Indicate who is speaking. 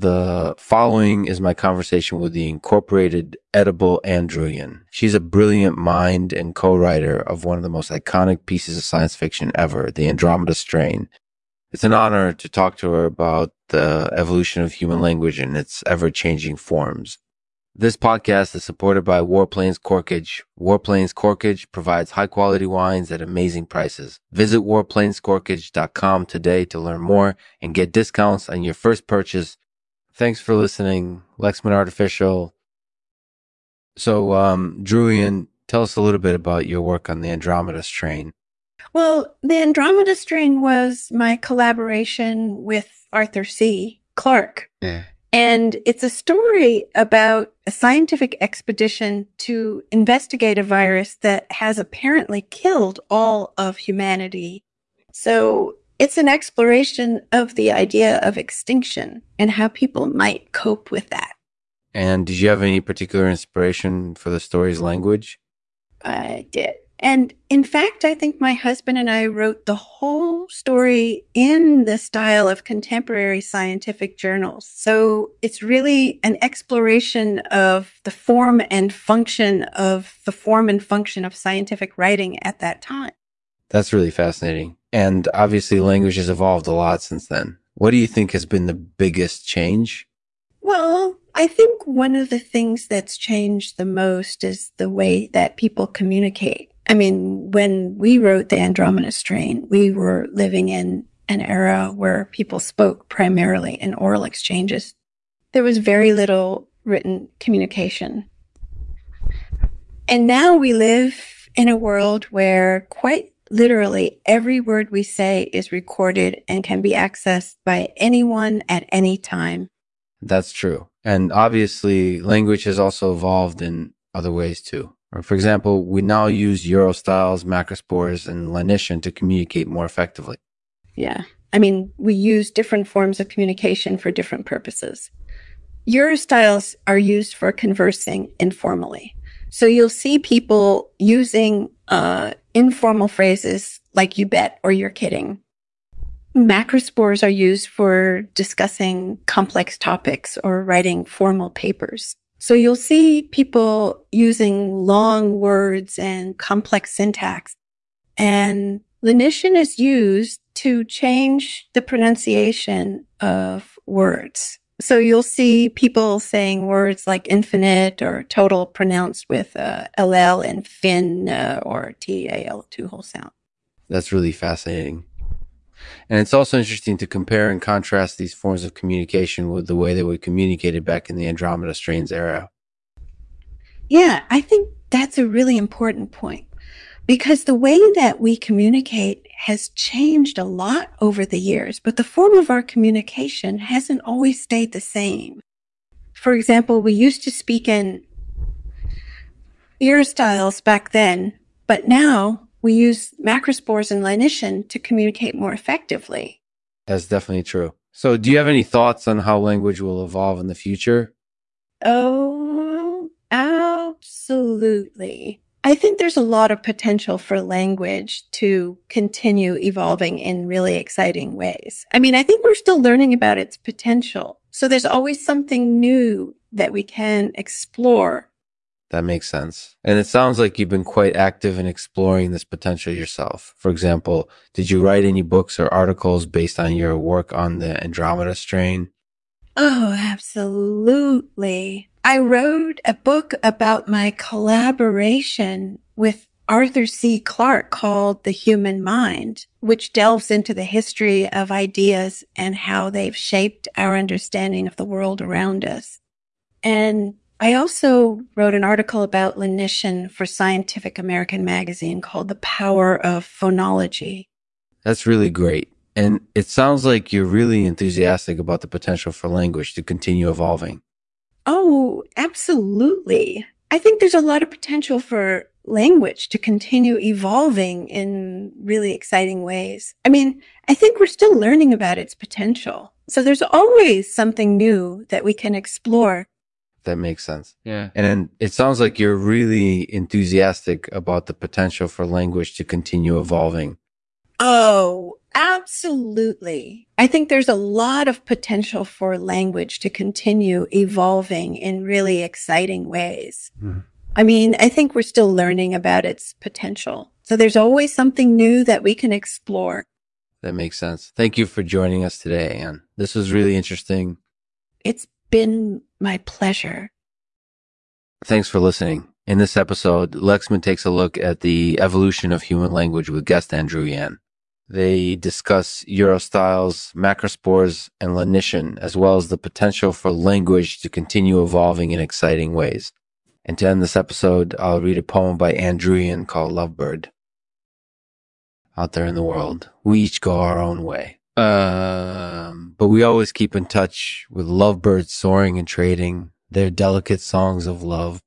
Speaker 1: The following is my conversation with the Incorporated Edible Ann She's a brilliant mind and co-writer of one of the most iconic pieces of science fiction ever, The Andromeda Strain. It's an honor to talk to her about the evolution of human language and its ever-changing forms. This podcast is supported by Warplanes Corkage. Warplanes Corkage provides high quality wines at amazing prices. Visit warplanescorkage.com today to learn more and get discounts on your first purchase. Thanks for listening. Lexman Artificial. So, um, Druyan, tell us a little bit about your work on the Andromeda strain.
Speaker 2: Well, the Andromeda strain was my collaboration with Arthur C. Clarke.
Speaker 1: Yeah.
Speaker 2: And it's a story about a scientific expedition to investigate a virus that has apparently killed all of humanity. So it's an exploration of the idea of extinction and how people might cope with that.
Speaker 1: And did you have any particular inspiration for the story's language?
Speaker 2: I did. And in fact, I think my husband and I wrote the whole story in the style of contemporary scientific journals. So it's really an exploration of the form and function of the form and function of scientific writing at that time.
Speaker 1: That's really fascinating. And obviously, language has evolved a lot since then. What do you think has been the biggest change?
Speaker 2: Well, I think one of the things that's changed the most is the way that people communicate. I mean, when we wrote the Andromeda strain, we were living in an era where people spoke primarily in oral exchanges. There was very little written communication. And now we live in a world where quite literally every word we say is recorded and can be accessed by anyone at any time.
Speaker 1: That's true. And obviously, language has also evolved in other ways too. For example, we now use Urostyles, macrospores, and Lenition to communicate more effectively.
Speaker 2: Yeah. I mean, we use different forms of communication for different purposes. Urostyles are used for conversing informally. So you'll see people using uh, informal phrases like you bet or you're kidding. Macrospores are used for discussing complex topics or writing formal papers. So you'll see people using long words and complex syntax. And lenition is used to change the pronunciation of words. So you'll see people saying words like infinite or total pronounced with uh, LL and fin uh, or TAL, two whole sound.
Speaker 1: That's really fascinating. And it's also interesting to compare and contrast these forms of communication with the way that we communicated back in the Andromeda strains era.
Speaker 2: Yeah, I think that's a really important point because the way that we communicate has changed a lot over the years, but the form of our communication hasn't always stayed the same. For example, we used to speak in ear styles back then, but now we use macrospores and lenition to communicate more effectively.
Speaker 1: That's definitely true. So, do you have any thoughts on how language will evolve in the future?
Speaker 2: Oh, absolutely. I think there's a lot of potential for language to continue evolving in really exciting ways. I mean, I think we're still learning about its potential. So there's always something new that we can explore
Speaker 1: that makes sense. And it sounds like you've been quite active in exploring this potential yourself. For example, did you write any books or articles based on your work on the Andromeda strain?
Speaker 2: Oh, absolutely. I wrote a book about my collaboration with Arthur C. Clarke called The Human Mind, which delves into the history of ideas and how they've shaped our understanding of the world around us. And I also wrote an article about lenition for Scientific American magazine called The Power of Phonology.
Speaker 1: That's really great. And it sounds like you're really enthusiastic about the potential for language to continue evolving.
Speaker 2: Oh, absolutely. I think there's a lot of potential for language to continue evolving in really exciting ways. I mean, I think we're still learning about its potential. So there's always something new that we can explore
Speaker 1: that makes sense. Yeah. And it sounds like you're really enthusiastic about the potential for language to continue evolving.
Speaker 2: Oh, Absolutely. I think there's a lot of potential for language to continue evolving in really exciting ways. Mm. I mean, I think we're still learning about its potential. So there's always something new that we can explore.
Speaker 1: That makes sense. Thank you for joining us today, Anne. This was really interesting.
Speaker 2: It's been my pleasure.
Speaker 1: Thanks for listening. In this episode, Lexman takes a look at the evolution of human language with guest Ann Druyan. They discuss Urostyles, macrospores, and lenition, as well as the potential for language to continue evolving in exciting ways. And to end this episode, I'll read a poem by Ann Druyan called Lovebird. Out there in the world, we each go our own way. Um, but we always keep in touch with lovebirds soaring and trading their delicate songs of love